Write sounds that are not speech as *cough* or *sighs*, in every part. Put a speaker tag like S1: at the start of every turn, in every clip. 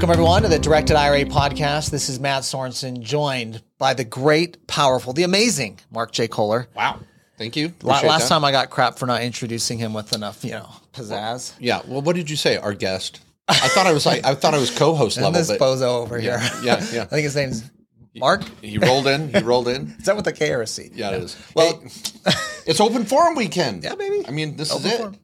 S1: Welcome, everyone, to the Directed IRA podcast. This is Mat Sorensen, joined by the great, powerful, the amazing Mark J. Kohler.
S2: Wow. Thank you.
S1: La- last
S2: that.
S1: time I got crap for not introducing him with enough, you know, pizzazz.
S2: Yeah. Well, what did you say? Our guest. I thought I was like I thought I was co-host *laughs*
S1: and
S2: level,
S1: this
S2: but
S1: bozo over
S2: yeah,
S1: here.
S2: yeah, yeah. *laughs*
S1: I think his name's Mark.
S2: he rolled in. He rolled in. *laughs*
S1: Is that with the K or a C?
S2: Yeah, it is.
S1: Well,
S2: Well, it's open forum weekend.
S1: Yeah, baby.
S2: I mean, this
S1: Open
S2: is it.
S1: forum.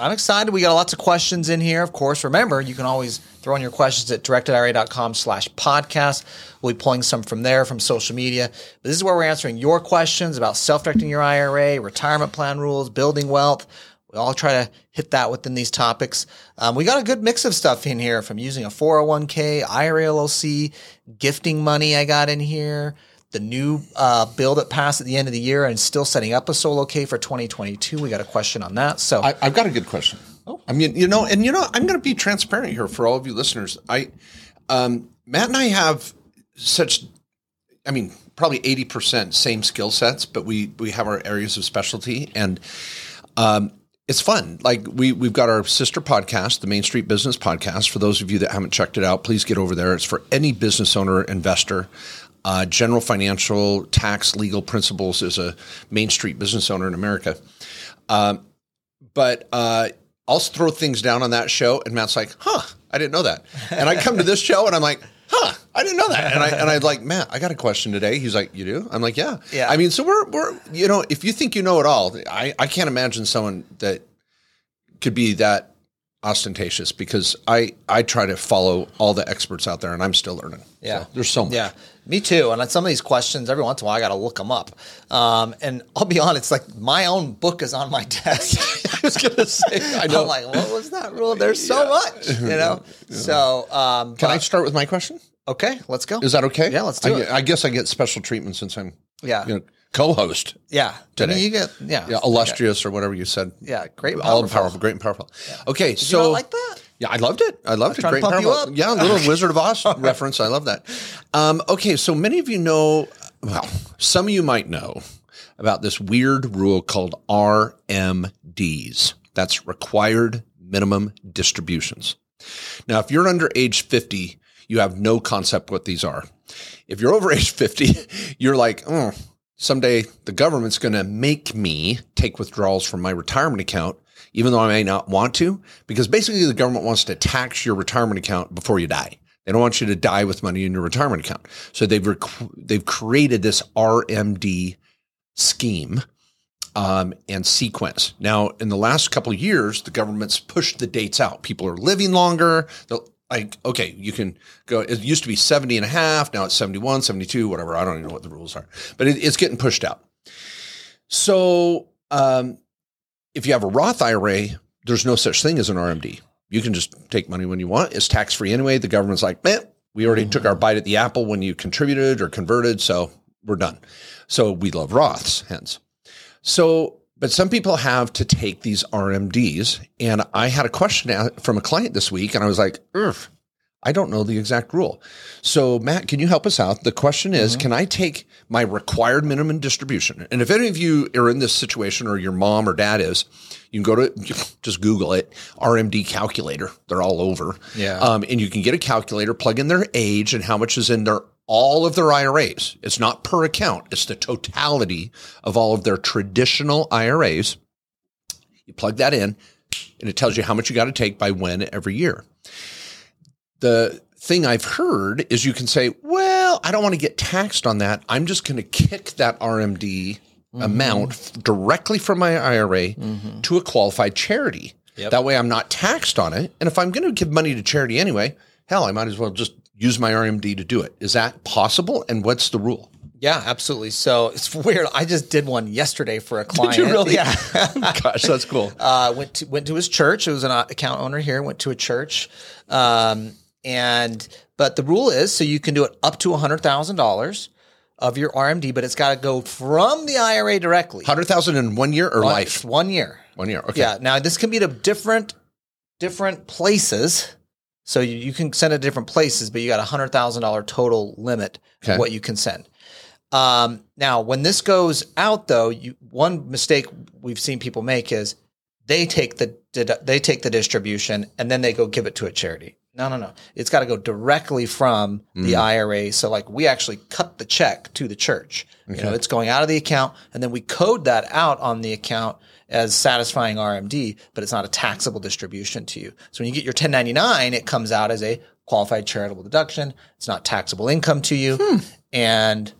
S1: I'm excited. We got lots of questions in here. Of course, remember, you can always throw in your questions at directedira.com slash podcast. We'll be pulling some from there, from social media. But this is where we're answering your questions about self-directing your IRA, retirement plan rules, building wealth. We all try to hit that within these topics. Um, we got a good mix of stuff in here from using a 401k, IRA LLC, gifting money I got in here, the new uh, bill that passed at the end of the year and still setting up a solo K for 2022. We got a question on that. So
S2: I, I've got a good question. Oh, I mean, you know, and you know, I'm going to be transparent here for all of you listeners. I, um, Mat and I have such, I mean, probably 80% same skill sets, but we we have our areas of specialty, and um, it's fun. Like we we've got our sister podcast, the Main Street Business Podcast. For those of you that haven't checked it out, please get over there. It's for any business owner, investor. Uh, general financial, tax, legal principles as a Main Street business owner in America. Um, but uh, I'll throw things down on that show, and Mat's like, "Huh, I didn't know that." And I come to this show, and I'm like, "Huh, I didn't know that." And I and I'd like, Matt, I got a question today. He's like, "You do?" I'm like, "Yeah."
S1: Yeah.
S2: I mean, so we're we're you know, if you think you know it all, I I can't imagine someone that could be that ostentatious because I I try to follow all the experts out there, and I'm still learning.
S1: Yeah.
S2: So there's so much.
S1: Yeah, me too. And on some of these questions, every once in a while, I got to look them up. Um, and I'll be honest, like my own book is on my *laughs* desk.
S2: I was gonna say, I know.
S1: I'm like, what was that rule? There's so much, you know. *laughs* So, um,
S2: Can I start with my question?
S1: Okay, let's go.
S2: Is that okay?
S1: Yeah, let's do
S2: I,
S1: it.
S2: I guess I get special treatment since I'm
S1: Yeah,
S2: you know, co-host.
S1: yeah. I
S2: today.
S1: mean, you get yeah,
S2: Yeah, illustrious or whatever you said.
S1: Yeah, great,
S2: all
S1: powerful.
S2: powerful, great and powerful. Okay,
S1: Did
S2: so
S1: like that?
S2: yeah, I loved it. I loved it.
S1: trying to
S2: Great and
S1: pump you
S2: powerful.
S1: up.
S2: Yeah, a little *laughs* Wizard of Oz reference. I love that. Um, okay, so many of you know, well, some of you might know about this weird rule called RMDs. That's required minimum distributions. Now, if you're under age 50, you have no concept what these are. If you're over *laughs* age 50, you're like, oh, someday the government's going to make me take withdrawals from my retirement account, even though I may not want to, because basically the government wants to tax your retirement account before you die. They don't want you to die with money in your retirement account. So they've rec- they've created this RMD scheme um, and sequence. Now, in the last couple years, the government's pushed the dates out. People are living longer. Like, okay, you can go. It used to be 70 and a half. Now it's 71, 72, whatever. I don't even know what the rules are, but it, it's getting pushed out. So, um, if you have a Roth IRA, there's no such thing as an RMD. You can just take money when you want. It's tax free anyway. The government's like, man, we already took our bite at the apple when you contributed or converted, so we're done. So we love Roths, hence. So, but some people have to take these RMDs. And I had a question from a client this week, and I was like, Ugh, I don't know the exact rule. So, Mat, can you help us out? The question is Can I take my required minimum distribution? And if any of you are in this situation, or your mom or dad is, you can go to *laughs* just Google it, RMD calculator. They're all over.
S1: Yeah.
S2: Um, and you can get a calculator, plug in their age and how much is in their all of their IRAs. It's not per account, it's the totality of all of their traditional IRAs. You plug that in, and it tells you how much you got to take by when every year. The thing I've heard is you can say, well, I don't want to get taxed on that. I'm just going to kick that RMD mm-hmm. amount f- directly from my IRA mm-hmm. to a qualified charity.
S1: Yep.
S2: That way I'm not taxed on it. And if I'm going to give money to charity anyway, hell, I might as well just use my RMD to do it. Is that possible? And what's the rule?
S1: Yeah, absolutely. So it's weird. I just did one yesterday for a client.
S2: you really?
S1: Yeah. *laughs*
S2: Gosh, that's cool. *laughs*
S1: uh, went to went to his church. It was an uh, account owner here. Went to a church, um, and but the rule is so you can do it up to hundred thousand dollars of your RMD, but it's got to go from the IRA directly.
S2: 100,000 in one year or
S1: One-
S2: life?
S1: one year.
S2: One year. Okay.
S1: Yeah. Now this can be to different different places. So you, you can send it to different places, but you got a hundred thousand dollar total limit
S2: Okay.
S1: what you can send. Um, now, when this goes out, though, you, one mistake we've seen people make is they take the they take the distribution and then they go give it to a charity. No, no, no. It's got to go directly from
S2: Mm.
S1: the IRA. So, like, we actually cut the check to the church. You know, it's going out of the account, and then we code that out on the account as satisfying RMD, but it's not a taxable distribution to you. So, when you get your 1099, it comes out as a qualified charitable deduction. It's not taxable income to you, and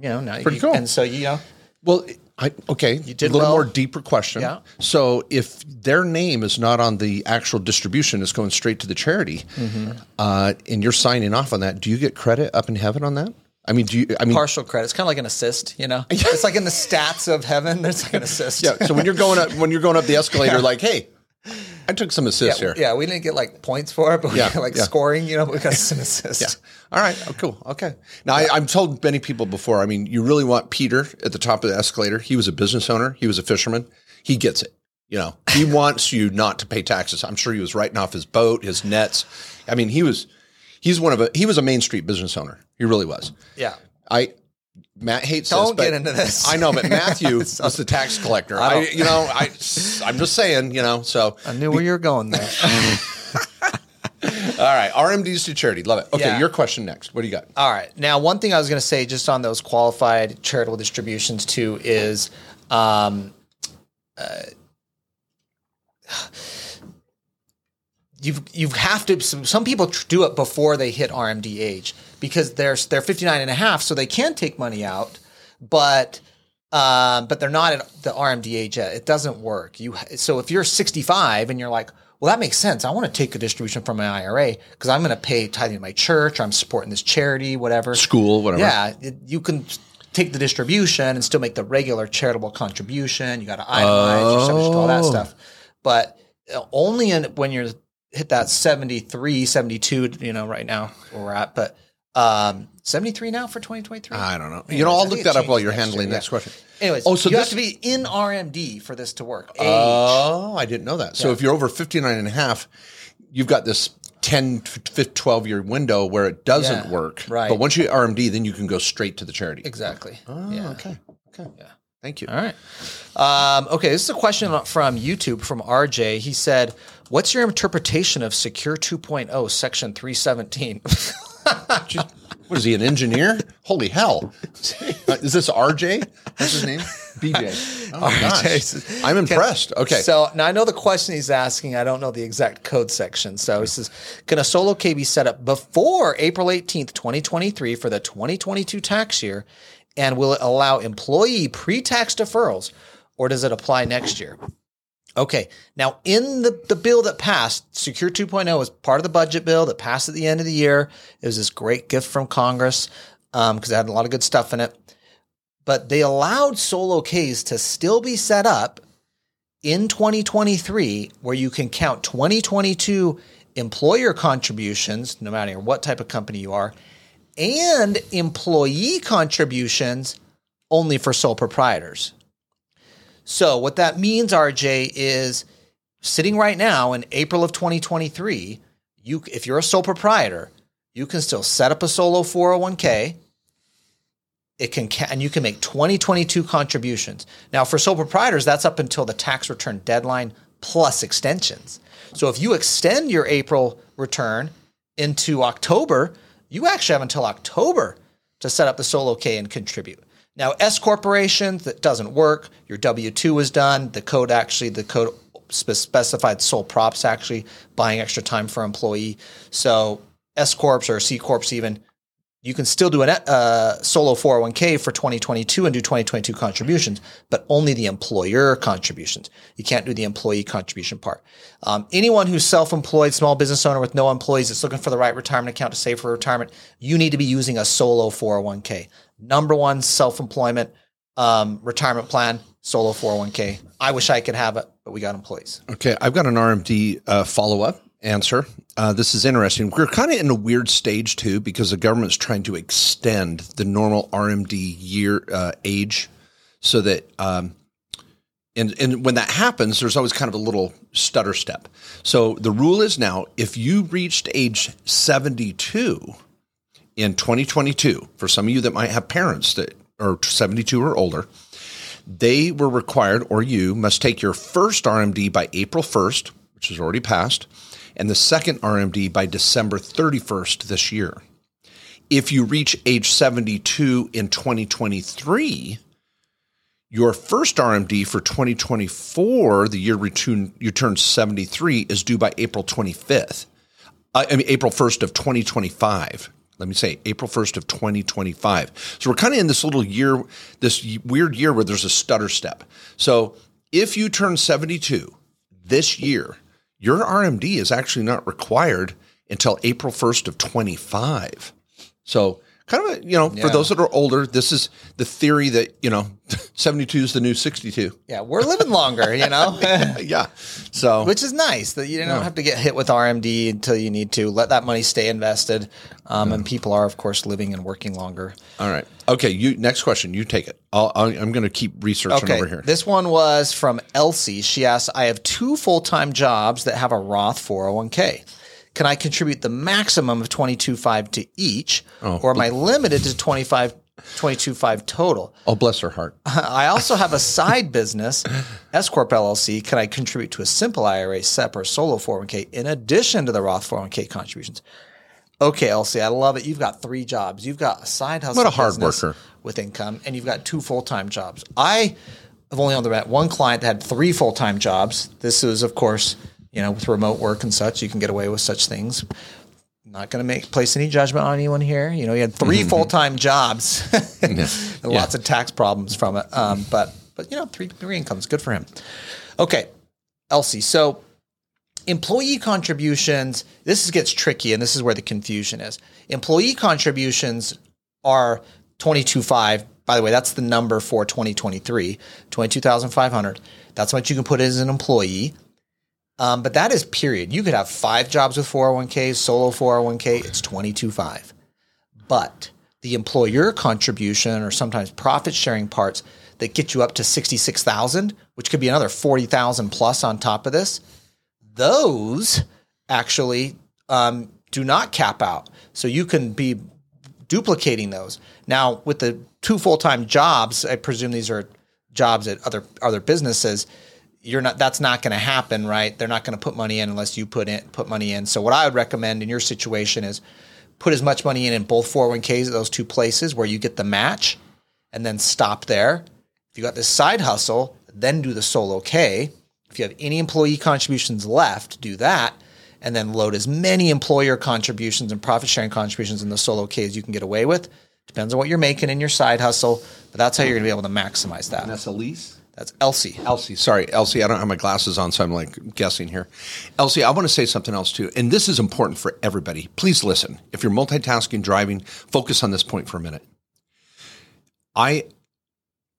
S1: you know, now
S2: Hmm. Pretty
S1: you,
S2: cool.
S1: And so, you know,
S2: Well, I okay. You
S1: did
S2: a little
S1: well.
S2: more deeper question.
S1: Yeah.
S2: So if their name is not on the actual distribution, it's going straight to the charity,
S1: Mm-hmm.
S2: uh, and you're signing off on that. Do you get credit up in heaven on that? I mean, do you? I mean,
S1: partial credit. It's kind of like an assist. You know, *laughs* it's like in the stats of heaven. There's like an assist.
S2: yeah. So when you're going up, when you're going up the escalator, like, hey, I took some assists
S1: Yeah,
S2: here.
S1: yeah, we didn't get like points for it, but we
S2: Yeah,
S1: got like
S2: yeah.
S1: scoring, you know, we got some assists.
S2: Yeah. All right. Oh, cool. Okay. Now, I, I've told many people before. I mean, you really want Peter at the top of the escalator. He was a business owner. He was a fisherman. He gets it. You know, he *laughs* wants you not to pay taxes. I'm sure he was writing off his boat, his nets. I mean, he was, he's one of a, he was a Main Street business owner. He really was.
S1: Yeah.
S2: I, Mat hates
S1: Don't
S2: this,
S1: get into this.
S2: I know, but Matthew *laughs* was the tax collector.
S1: I
S2: I, you know, I, I'm just saying, you know, so.
S1: I knew where you were going there. *laughs*
S2: All right. RMDs to charity. Love it. Okay.
S1: Yeah.
S2: Your question next. What do you got?
S1: All right. Now, one thing I was going to say just on those qualified charitable distributions too is um, uh, you've you have to some, some people tr- do it before they hit RMD age because they're they're 59 and a half so they can take money out but um, but they're not at the RMD age yet. It doesn't work. You so if you're 65 and you're like, well, that makes sense. I want to take a distribution from my IRA because I'm going to pay tithing to my church. Or I'm supporting this charity, whatever.
S2: School, whatever.
S1: Yeah, it, you can take the distribution and still make the regular charitable contribution. You got to itemize, to all that
S2: Oh.
S1: stuff. But uh, only in when you're hit that 73, 72, you know, right now where we're at. But um, 73 now for 2023?
S2: I don't know.
S1: Anyways,
S2: you know, I'll look that up while you're
S1: next
S2: handling
S1: year,
S2: next
S1: yeah.
S2: question.
S1: Anyways,
S2: Oh, so
S1: you
S2: this-
S1: have to be in RMD for this to work. Age.
S2: Oh, I didn't know that. So if you're over 59 and a half, you've got this 10, 15, 12 year window where it doesn't
S1: Yeah,
S2: work.
S1: right.
S2: But once you RMD, then you can go straight to the charity.
S1: exactly.
S2: Oh,
S1: yeah.
S2: okay. Okay.
S1: Yeah.
S2: Thank you.
S1: All right. Um, okay, this is a question from YouTube from RJ. He said, "What's your interpretation of Secure 2.0, Section 317?" *laughs*
S2: What is he, an engineer? Holy hell. *laughs* Uh, is this RJ? What's his name? BJ. *laughs* Oh, gosh. I'm impressed. Okay.
S1: So now I know the question he's asking. I don't know the exact code section. So he says, "Can a solo K be set up before April 18th, 2023, for the 2022 tax year, and will it allow employee pre-tax deferrals, or does it apply next year?" Okay. Now, in the, the bill that passed, Secure 2.0 was part of the budget bill that passed at the end of the year. It was this great gift from Congress um, because it had a lot of good stuff in it. But they allowed solo Ks to still be set up in 2023 where you can count 2022 employer contributions, no matter what type of company you are, and employee contributions only for sole proprietors. So what that means, RJ, is sitting right now in April of 2023, you if you're a sole proprietor, you can still set up a solo 401k. It can and you can make 2022 contributions. Now for sole proprietors, that's up until the tax return deadline plus extensions. So if you extend your April return into October, you actually have until October to set up the solo K and contribute. Now, S corporations, that doesn't work. Your W 2 is done. The code actually, the code specified sole props actually buying extra time for employee. So, S Corps or C Corps even, you can still do a uh, solo 401k for 2022 and do 2022 contributions, but only the employer contributions. You can't do the employee contribution part. Um, anyone who's self-employed, small business owner with no employees that's looking for the right retirement account to save for retirement, you need to be using a solo 401k. Number one self-employment um, retirement plan, solo 401k. I wish I could have it, but we got employees.
S2: Okay, I've got an RMD uh, follow up answer. Uh, this is interesting. We're kind of in a weird stage too because the government's trying to extend the normal RMD year uh, age so that. Um, and, and when that happens, there's always kind of a little stutter step. So the rule is now if you reached age 72 in 2022, for some of you that might have parents that are 72 or older, they were required, or you must take your first RMD by April 1st, which is already passed, and the second RMD by December 31st this year. If you reach age 72 in 2023, your first RMD for 2024, the year you turn 73, is due by April 25th. Uh, I mean, April 1st of 2025. Let me say April 1st of 2025. So we're kind of in this little year, this weird year where there's a stutter step. So if you turn 72 this year, your RMD is actually not required until April 1st of 25. So kind of a, you know, yeah. for those that are older, this is the theory that, you know, *laughs* 72 is the new 62.
S1: Yeah, we're living longer, you know? *laughs*
S2: yeah. So,
S1: which is nice that you don't yeah. have to get hit with RMD until you need to. Let that money stay invested. Um, yeah. And people are, of course, living and working longer.
S2: All right. Okay. You Next question. You take it. i am going to keep researching okay. over here.
S1: This one was from Elsie. She asked I have two full time jobs that have a Roth 401k can I contribute the maximum of 22.5 to each, oh, or am I limited to 25, 22.5 total?
S2: Oh, bless her heart. *laughs*
S1: I also have a side business, S Corp LLC. Can I contribute to a simple IRA, SEP, or solo 401k in addition to the Roth 401k contributions? Okay, Elsie, I love it. You've got three jobs. You've got a side hustle.
S2: What a hard worker
S1: with income, and you've got two full time jobs. I have only on the one client that had three full time jobs. This is, of course, you know, with remote work and such, you can get away with such things. Not going to make place any judgment on anyone here. You know, he had 3 mm-hmm. full time jobs, *laughs* yeah. lots of tax problems from it. Um, but but you know, three three incomes, good for him. Okay, Elsie. So employee contributions. This gets tricky, and this is where the confusion is. Employee contributions are twenty two five. By the way, that's the number for 2023, 22,500. That's what you can put as an employee. Um, but that is period. You could have five jobs with 401k, solo 401k, it's 22.5. But the employer contribution or sometimes profit sharing parts that get you up to 66,000, which could be another 40,000 plus on top of this, those actually um, do not cap out. So you can be duplicating those. Now, with the two full time jobs, I presume these are jobs at other other businesses you're not that's not going to happen right? They're not going to put money in unless you put in put money in. So what i would recommend in your situation is put as much money in in both 401ks those two places where you get the match and then stop there. If you got this side hustle then do the solo k. If you have any employee contributions left do that and then load as many employer contributions and profit sharing contributions in the solo k as you can get away with. Depends on what you're making in your side hustle but that's how you're going to be able to maximize that.
S2: And that's a lease
S1: that's Elsie.
S2: Elsie. Sorry, Elsie. I don't have my glasses on, so I'm like guessing here. Elsie, I want to say something else too. And this is important for everybody. Please listen. If you're multitasking, driving, focus on this point for a minute. I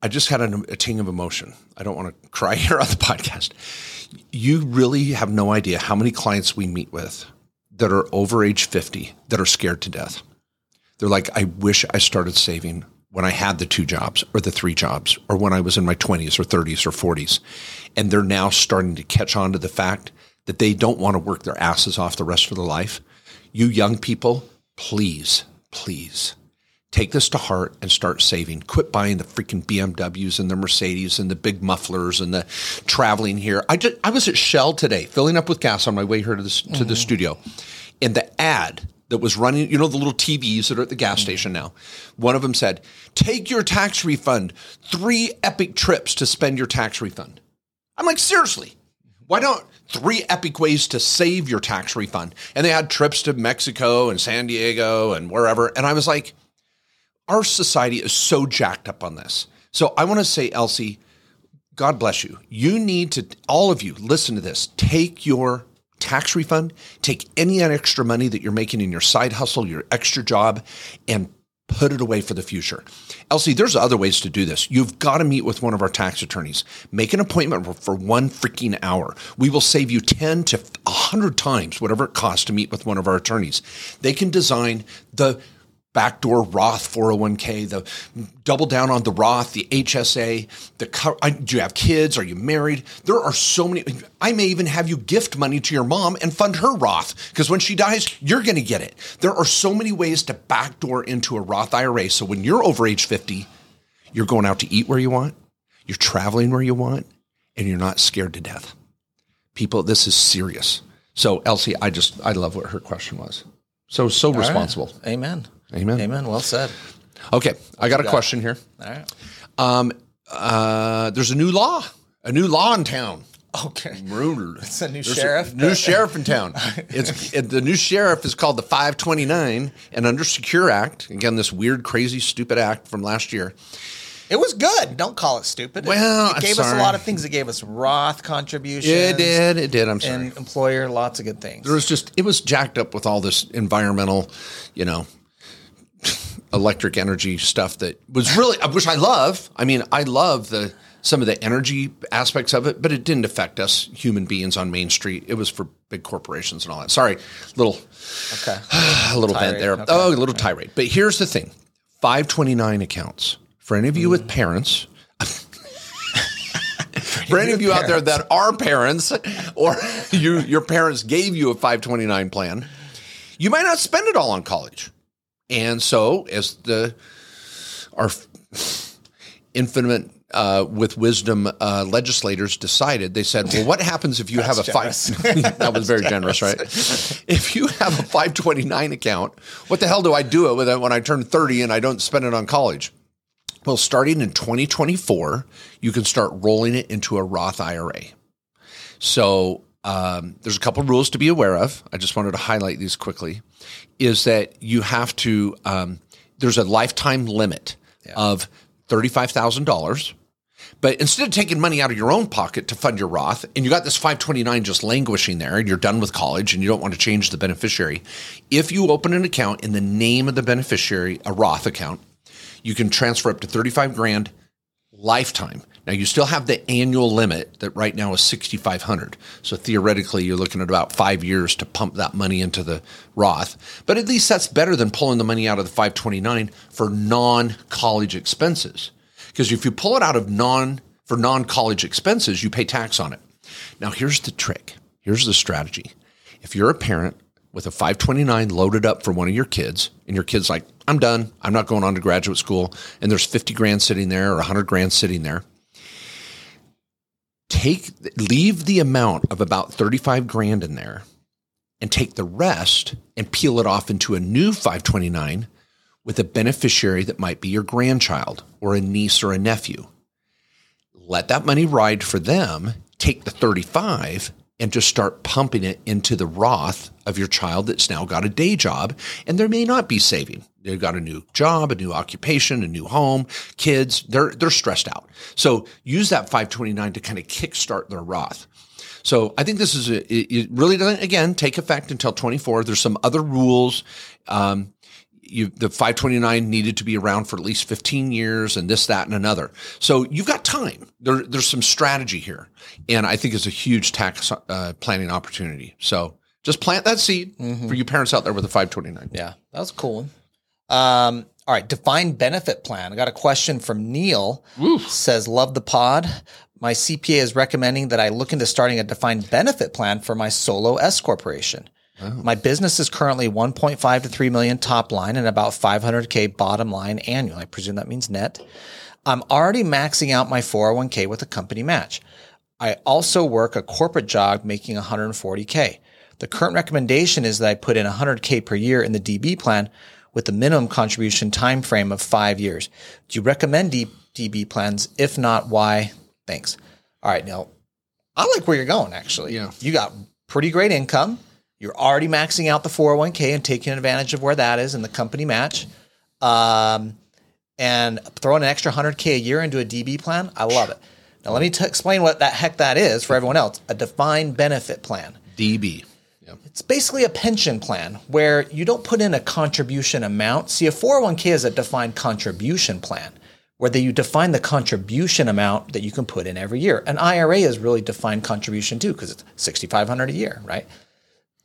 S2: I just had a, a ting of emotion. I don't want to cry *laughs* here on the podcast. You really have no idea how many clients we meet with that are over age 50 that are scared to death. They're like, I wish I started saving when I had the two jobs or the three jobs or when I was in my 20s or 30s or 40s. And they're now starting to catch on to the fact that they don't want to work their asses off the rest of their life. You young people, please, please take this to heart and start saving. Quit buying the freaking BMWs and the Mercedes and the big mufflers and the traveling here. I just I was at Shell today filling up with gas on my way here to the to mm-hmm. the studio. And the ad that was running, you know, the little TVs that are at the gas mm-hmm. station now. One of them said, Take your tax refund, three epic trips to spend your tax refund. I'm like, seriously, why don't three epic ways to save your tax refund? And they had trips to Mexico and San Diego and wherever. And I was like, our society is so jacked up on this. So I want to say, Elsie, God bless you. You need to, all of you, listen to this. Take your tax refund, take any extra money that you're making in your side hustle, your extra job, and put it away for the future. Elsie, there's other ways to do this. You've got to meet with one of our tax attorneys. Make an appointment for one freaking hour. We will save you 10 to 100 times whatever it costs to meet with one of our attorneys. They can design the backdoor Roth 401k, the double down on the Roth, the HSA, the do you have kids? Are you married? There are so many. I may even have you gift money to your mom and fund her Roth because when she dies, you're going to get it. There are so many ways to backdoor into a Roth IRA. So when you're over age 50, you're going out to eat where you want, you're traveling where you want, and you're not scared to death. People, this is serious. So Elsie, I just I love what her question was. So so responsible.
S1: Amen.
S2: Amen.
S1: Amen. Well said.
S2: Okay, I got a question here.
S1: All right.
S2: Um, uh, there's a new law, a new law in town.
S1: Okay.
S2: Ruler. *laughs*
S1: It's a new
S2: There's
S1: sheriff.
S2: new sheriff in town. *laughs* It's it, the new sheriff is called the 529, and under Secure Act, again this weird, crazy, stupid act from last year.
S1: It was good. Don't call it stupid. It-
S2: Well,
S1: it,
S2: I'm
S1: gave us a
S2: sorry.
S1: lot of things. It gave us Roth contributions.
S2: It did, it did. I'm sorry.
S1: And employer, lots of good things.
S2: there was just it was jacked up with all this environmental, you know, electric energy stuff that was really *laughs* which I love. I mean, I love the some of the energy aspects of it, but it didn't affect us human beings on Main Street. It was for big corporations and all that. Sorry, little
S1: okay. *sighs*
S2: a little
S1: Tirade,
S2: vent there.
S1: okay.
S2: Oh, a little tirade. But here's the thing: five twenty nine accounts for any of you
S1: Mm.
S2: with parents. *laughs* for any of you out there that are parents, or *laughs* you your parents gave you a five twenty nine plan, you might not spend it all on college, and so as the our infinite. Uh, with wisdom, uh, legislators decided. They said, "Well, what happens if you have a five? *laughs* that was very generous, right? *laughs* If you have a five twenty nine account, what the hell do I do it with it when I turn thirty and I don't spend it on college? Well, starting in 2024, you can start rolling it into a Roth IRA. So um, there's a couple rules to be aware of. I just wanted to highlight these quickly. Is that you have to? Um, there's a lifetime limit of thirty-five thousand dollars. But instead of taking money out of your own pocket to fund your Roth, and you got this 529 just languishing there, and you're done with college and you don't want to change the beneficiary, if you open an account in the name of the beneficiary, a Roth account, you can transfer up to 35 grand lifetime. Now you still have the annual limit that right now is 6500. So theoretically you're looking at about 5 years to pump that money into the Roth. But at least that's better than pulling the money out of the 529 for non-college expenses. Because if you pull it out of non for non-college expenses, you pay tax on it. Now here's the trick. Here's the strategy. If you're a parent with a 529 loaded up for one of your kids, and your kid's like, I'm done, I'm not going on to graduate school, and there's 50 grand sitting there or 100 grand sitting there, take leave the amount of about 35 grand in there and take the rest and peel it off into a new 529 with a beneficiary that might be your grandchild or a niece or a nephew. Let that money ride for them, take the 35 and just start pumping it into the Roth of your child that's now got a day job and there may not be saving. They've got a new job, a new occupation, a new home, kids, they're they're stressed out. So use that 529 to kind of kickstart their Roth. So I think this is a, it, really doesn't again take effect until 24. There's some other rules. Um, you, the 529 needed to be around for at least 15 years and this, that, and another. So you've got time. There, there's some strategy here. And I think it's a huge tax uh, planning opportunity. So just plant that seed for you parents out there with a 529.
S1: Yeah, that was a cool one. Um, all right, defined benefit plan. I got a question from Neil. Says, love the pod. My CPA is recommending that I look into starting a defined benefit plan for my solo S corporation. Oh. My business is currently 1.5 to 3 million top line and about 500k bottom line annual. I presume that means net. I'm already maxing out my 401k with a company match. I also work a corporate job making 140k. The current recommendation is that I put in 100k per year in the DB plan with the minimum contribution time frame of 5 years. Do you recommend D- DB plans? If not, why? Thanks. All right, Neil. I like where you're going actually.
S2: Yeah.
S1: You got pretty great income. You're already maxing out the 401k and taking advantage of where that is in the company match. Um, and throwing an extra 100K a year into a DB plan, I love it. Now, let me t- explain what that heck that is for everyone else a defined benefit plan.
S2: DB. Yeah.
S1: It's basically a pension plan where you don't put in a contribution amount. See, a 401k is a defined contribution plan where you define the contribution amount that you can put in every year. An IRA is really defined contribution too because it's 6500 a year, right?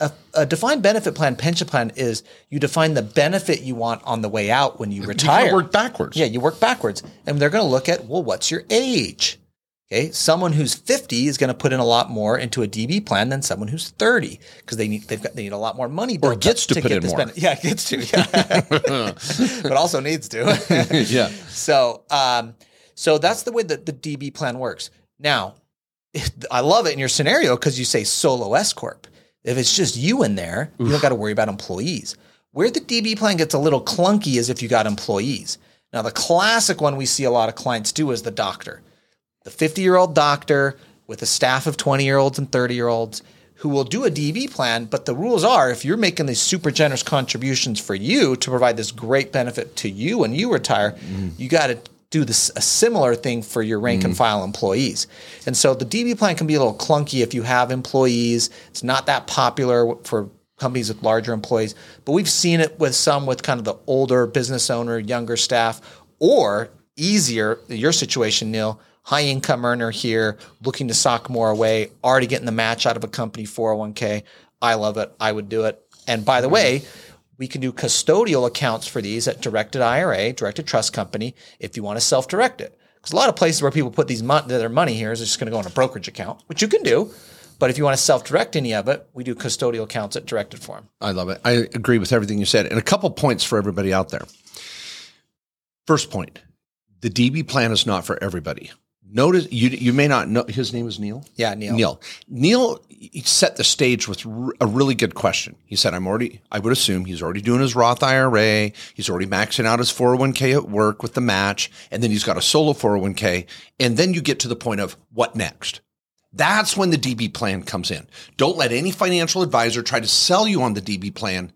S1: A, a defined benefit plan, pension plan is you define the benefit you want on the way out when you
S2: You
S1: retire.
S2: can't work backwards.
S1: Yeah, you work backwards. And they're going to look at, well, what's your age? Okay. Someone who's 50 is going to put in a lot more into a DB plan than someone who's 30 because they need, they've got, they need a lot more money. up
S2: gets to put
S1: get
S2: in more.
S1: benefit. Yeah, gets to. Yeah. *laughs* but also needs to. *laughs*
S2: yeah.
S1: So, um, so that's the way that the DB plan works. Now, *laughs* I love it in your scenario because you say solo S corp. If it's just you in there, you don't got to worry about employees. Where the DB plan gets a little clunky is if you got employees. Now, the classic one we see a lot of clients do is the doctor, the 50 year old doctor with a staff of 20 year olds and 30 year olds who will do a DB plan. But the rules are if you're making these super generous contributions for you to provide this great benefit to you when you retire, mm-hmm. you got to do this a similar thing for your rank and mm. file employees. And so the DB plan can be a little clunky if you have employees. It's not that popular for companies with larger employees, but we've seen it with some with kind of the older business owner, younger staff, or easier, your situation, Neil, high income earner here, looking to sock more away, already getting the match out of a company 401k. I love it. I would do it. And by the mm-hmm. way, we can do custodial accounts for these at directed IRA, directed trust company, if you want to self direct it. Because a lot of places where people put these mon- their money here is just going to go in a brokerage account, which you can do. But if you want to self direct any of it, we do custodial accounts at directed form.
S2: I love it. I agree with everything you said. And a couple points for everybody out there. First point the DB plan is not for everybody. Notice you you may not know his name is Neil.
S1: Yeah, Neil.
S2: Neil. Neil set the stage with a really good question. He said, "I'm already. I would assume he's already doing his Roth IRA. He's already maxing out his 401k at work with the match, and then he's got a solo 401k. And then you get to the point of what next." That's when the DB plan comes in. Don't let any financial advisor try to sell you on the DB plan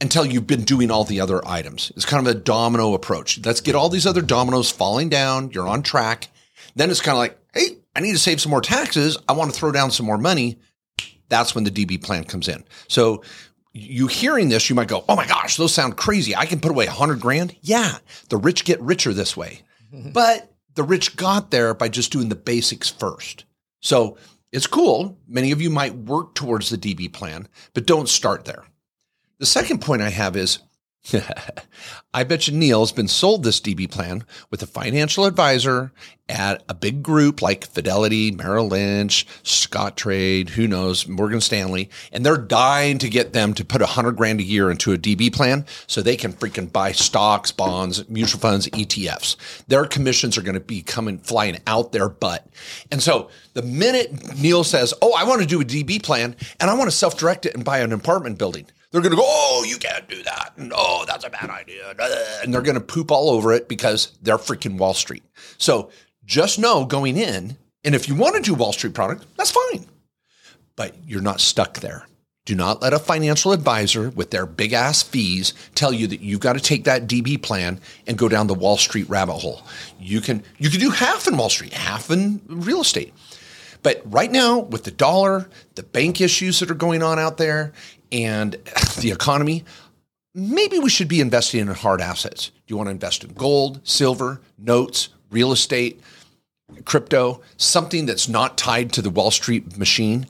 S2: until you've been doing all the other items. It's kind of a domino approach. Let's get all these other dominoes falling down. You're on track. Then it's kind of like, hey, I need to save some more taxes. I want to throw down some more money. That's when the DB plan comes in. So you hearing this, you might go, oh my gosh, those sound crazy. I can put away a hundred grand. Yeah. The rich get richer this way. *laughs* but the rich got there by just doing the basics first. So it's cool. Many of you might work towards the DB plan, but don't start there. The second point I have is *laughs* I bet you Neil's been sold this DB plan with a financial advisor at a big group like Fidelity, Merrill Lynch, Scottrade, who knows, Morgan Stanley, and they're dying to get them to put a hundred grand a year into a DB plan so they can freaking buy stocks, bonds, mutual funds, ETFs. Their commissions are going to be coming flying out their butt. And so the minute Neil says, Oh, I want to do a DB plan and I want to self direct it and buy an apartment building they're going to go, oh, you can't do that. And oh, that's a bad idea. And they're going to poop all over it because they're freaking Wall Street. So just know going in, and if you want to do Wall Street product, that's fine. But you're not stuck there. Do not let a financial advisor with their big ass fees tell you that you've got to take that DB plan and go down the Wall Street rabbit hole. You can you can do half in Wall Street, half in real estate. But right now, with the dollar, the bank issues that are going on out there, and *laughs* the economy, maybe we should be investing in hard assets. Do you want to invest in gold, silver, notes, real estate, crypto, something that's not tied to the Wall Street machine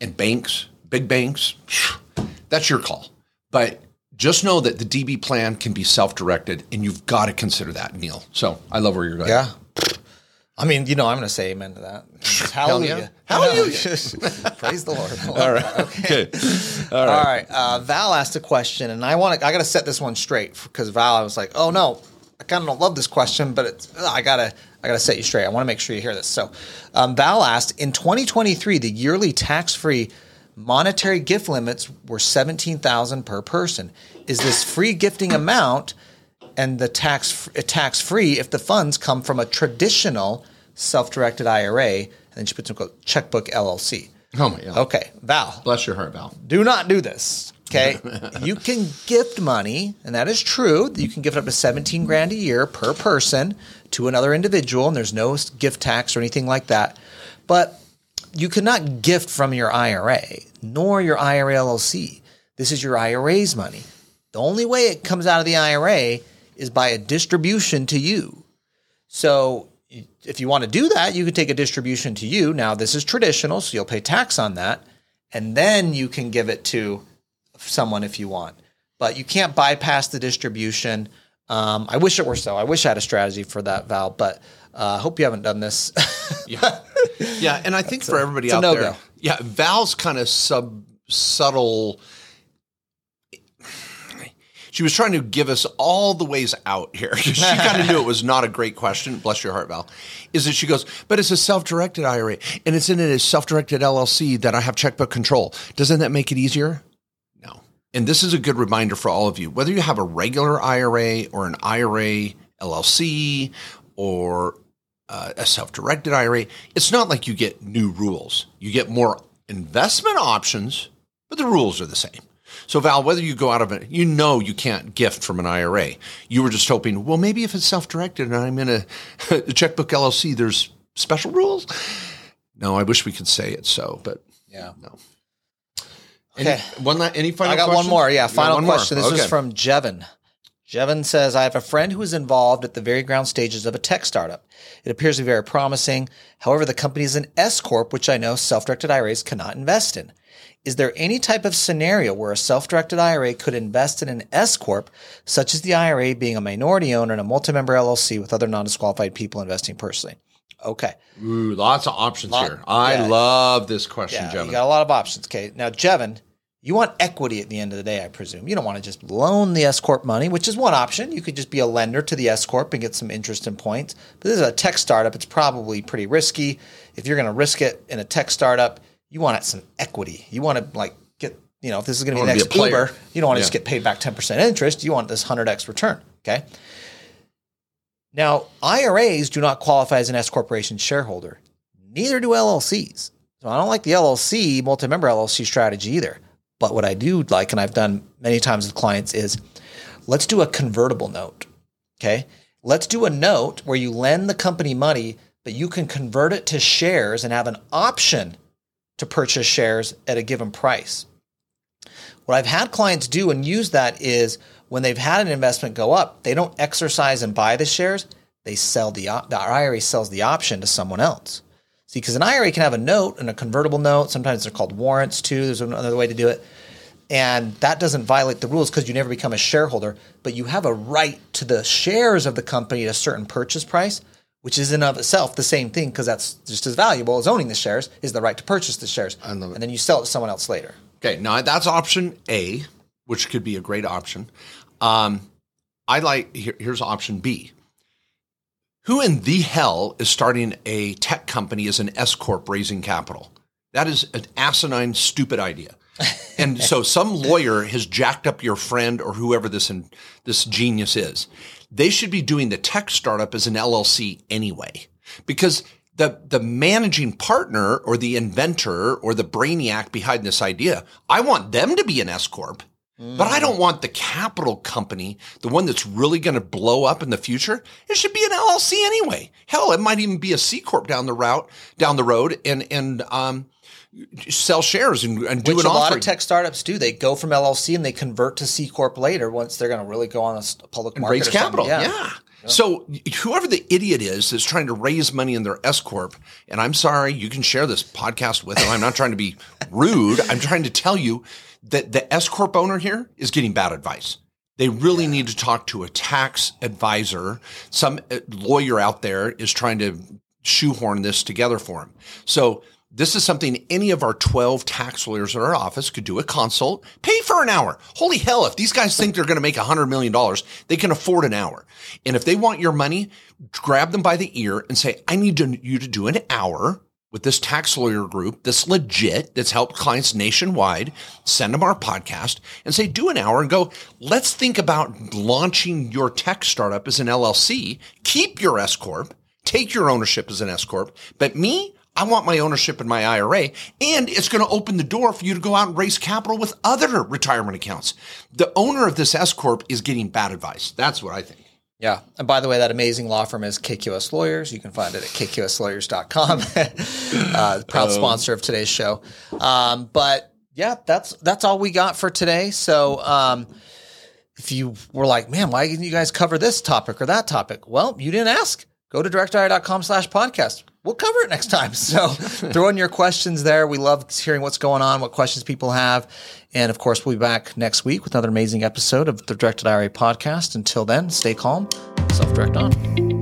S2: and banks, big banks? *sighs* That's your call. But just know that the DB plan can be self directed, and you've got to consider that, Neil. So I love where you're going.
S1: Yeah. I mean, you know, I'm going to say amen to that. *laughs* Hallelujah.
S2: Hallelujah. *laughs*
S1: Praise the Lord.
S2: All right. Okay.
S1: All right. All right. Uh, Val asked a question, and I want to. I got to set this one straight because Val, I was like, oh no, I kind of don't love this question, but it's. I gotta. I gotta set you straight. I want to make sure you hear this. So, um, Val asked in 2023, the yearly tax-free monetary gift limits were 17,000 per person. Is this free gifting amount? And the tax tax free if the funds come from a traditional self-directed IRA, and then she puts in quote checkbook LLC.
S2: Oh my God.
S1: Okay, Val.
S2: Bless your heart, Val.
S1: Do not do this. Okay, *laughs* you can gift money, and that is true. You can gift up to seventeen grand a year per person to another individual, and there's no gift tax or anything like that. But you cannot gift from your IRA, nor your IRA LLC. This is your IRA's money. The only way it comes out of the IRA is by a distribution to you. So if you want to do that, you can take a distribution to you. Now, this is traditional, so you'll pay tax on that. And then you can give it to someone if you want. But you can't bypass the distribution. Um, I wish it were so. I wish I had a strategy for that, Val, but I uh, hope you haven't done this. *laughs*
S2: yeah. Yeah. And I think for everybody out
S1: no-go.
S2: there, yeah, Val's kind of sub subtle she was trying to give us all the ways out here. *laughs* she kind of knew it was not a great question. Bless your heart, Val. Is that she goes, but it's a self-directed IRA and it's in a self-directed LLC that I have checkbook control. Doesn't that make it easier? No. And this is a good reminder for all of you, whether you have a regular IRA or an IRA LLC or uh, a self-directed IRA, it's not like you get new rules. You get more investment options, but the rules are the same. So Val, whether you go out of it, you know you can't gift from an IRA. You were just hoping, well, maybe if it's self-directed and I'm in a, a *laughs* checkbook LLC, there's special rules. No, I wish we could say it so, but
S1: Yeah.
S2: no.
S1: Okay.
S2: Any, one, any final
S1: I got one more. Yeah, final
S2: one more.
S1: question. This is from Jevin. Jevin says, I have a friend who is involved at the very ground stages of a tech startup. It appears to be very promising. However, the company is an S Corp, which I know self directed IRAs cannot invest in. Is there any type of scenario where a self directed IRA could invest in an S Corp, such as the IRA being a minority owner in a multi member LLC with other non disqualified people investing personally? Okay.
S2: Ooh, lots of options
S1: Lot-
S2: here. I
S1: yeah.
S2: love this question,
S1: Yeah,
S2: Jevin.
S1: you got a lot of options. Okay, now Jevin, you want equity at the end of the day, I presume. You don't want to just loan the S corp money, which is one option. You could just be a lender to the S corp and get some interest and points. But this is a tech startup; it's probably pretty risky. If you're going to risk it in a tech startup, you want some equity. You want to like get, you know, if this is going to be the
S2: be
S1: next
S2: player.
S1: Uber, you don't want to just get paid back ten percent interest. You want this hundred x return. Okay. Now, IRAs do not qualify as an S corporation shareholder. Neither do LLCs. So I don't like the LLC, multi member LLC strategy either. But what I do like, and I've done many times with clients, is let's do a convertible note. Okay. Let's do a note where you lend the company money, but you can convert it to shares and have an option to purchase shares at a given price. What I've had clients do and use that is when they've had an investment go up, they don't exercise and buy the shares. They sell the, the IRA sells the option to someone else. See, because an IRA can have a note and a convertible note. Sometimes they're called warrants too. There's another way to do it. And that doesn't violate the rules because you never become a shareholder, but you have a right to the shares of the company at a certain purchase price, which is in of itself the same thing because that's just as valuable as owning the shares is the right to purchase the shares.
S2: I love it.
S1: And then you sell it to someone else later.
S2: Okay, now that's option A, which could be a great option. Um, I like here, here's option B. Who in the hell is starting a tech company as an S corp raising capital? That is an asinine, stupid idea. *laughs* and so some lawyer has jacked up your friend or whoever this in, this genius is. They should be doing the tech startup as an LLC anyway, because the the managing partner or the inventor or the brainiac behind this idea, I want them to be an S corp. But I don't want the capital company, the one that's really going to blow up in the future. It should be an LLC anyway. Hell, it might even be a C corp down the route, down the road, and and um, sell shares and, and do
S1: Which
S2: an
S1: a lot of tech startups do. They go from LLC and they convert to C corp later once they're going to really go on a public market
S2: raise
S1: or something.
S2: capital. Yeah. So whoever the idiot is that's trying to raise money in their S corp, and I'm sorry, you can share this podcast with them. I'm not trying to be *laughs* rude. I'm trying to tell you that the S corp owner here is getting bad advice. They really need to talk to a tax advisor. Some uh, lawyer out there is trying to shoehorn this together for them. So this is something any of our 12 tax lawyers at our office could do a consult, pay for an hour. Holy hell, if these guys think they're going to make $100 million, they can afford an hour. And if they want your money, grab them by the ear and say, I need to, you to do an hour with this tax lawyer group that's legit, that's helped clients nationwide, send them our podcast and say, do an hour and go, let's think about launching your tech startup as an LLC, keep your S Corp, take your ownership as an S Corp. But me, I want my ownership in my IRA and it's going to open the door for you to go out and raise capital with other retirement accounts. The owner of this S Corp is getting bad advice. That's what I think.
S1: Yeah. And by the way, that amazing law firm is KKOS Lawyers. You can find it at kkoslawyers.com. *laughs* uh, proud sponsor of today's show. Um, but yeah, that's that's all we got for today. So um, if you were like, man, why didn't you guys cover this topic or that topic? Well, you didn't ask. Go to directedira.com slash podcast. We'll cover it next time. *laughs* So throw in your questions there. We love hearing what's going on, what questions people have. And of course, we'll be back next week with another amazing episode of the Directed IRA podcast. Until then, stay calm, self direct on.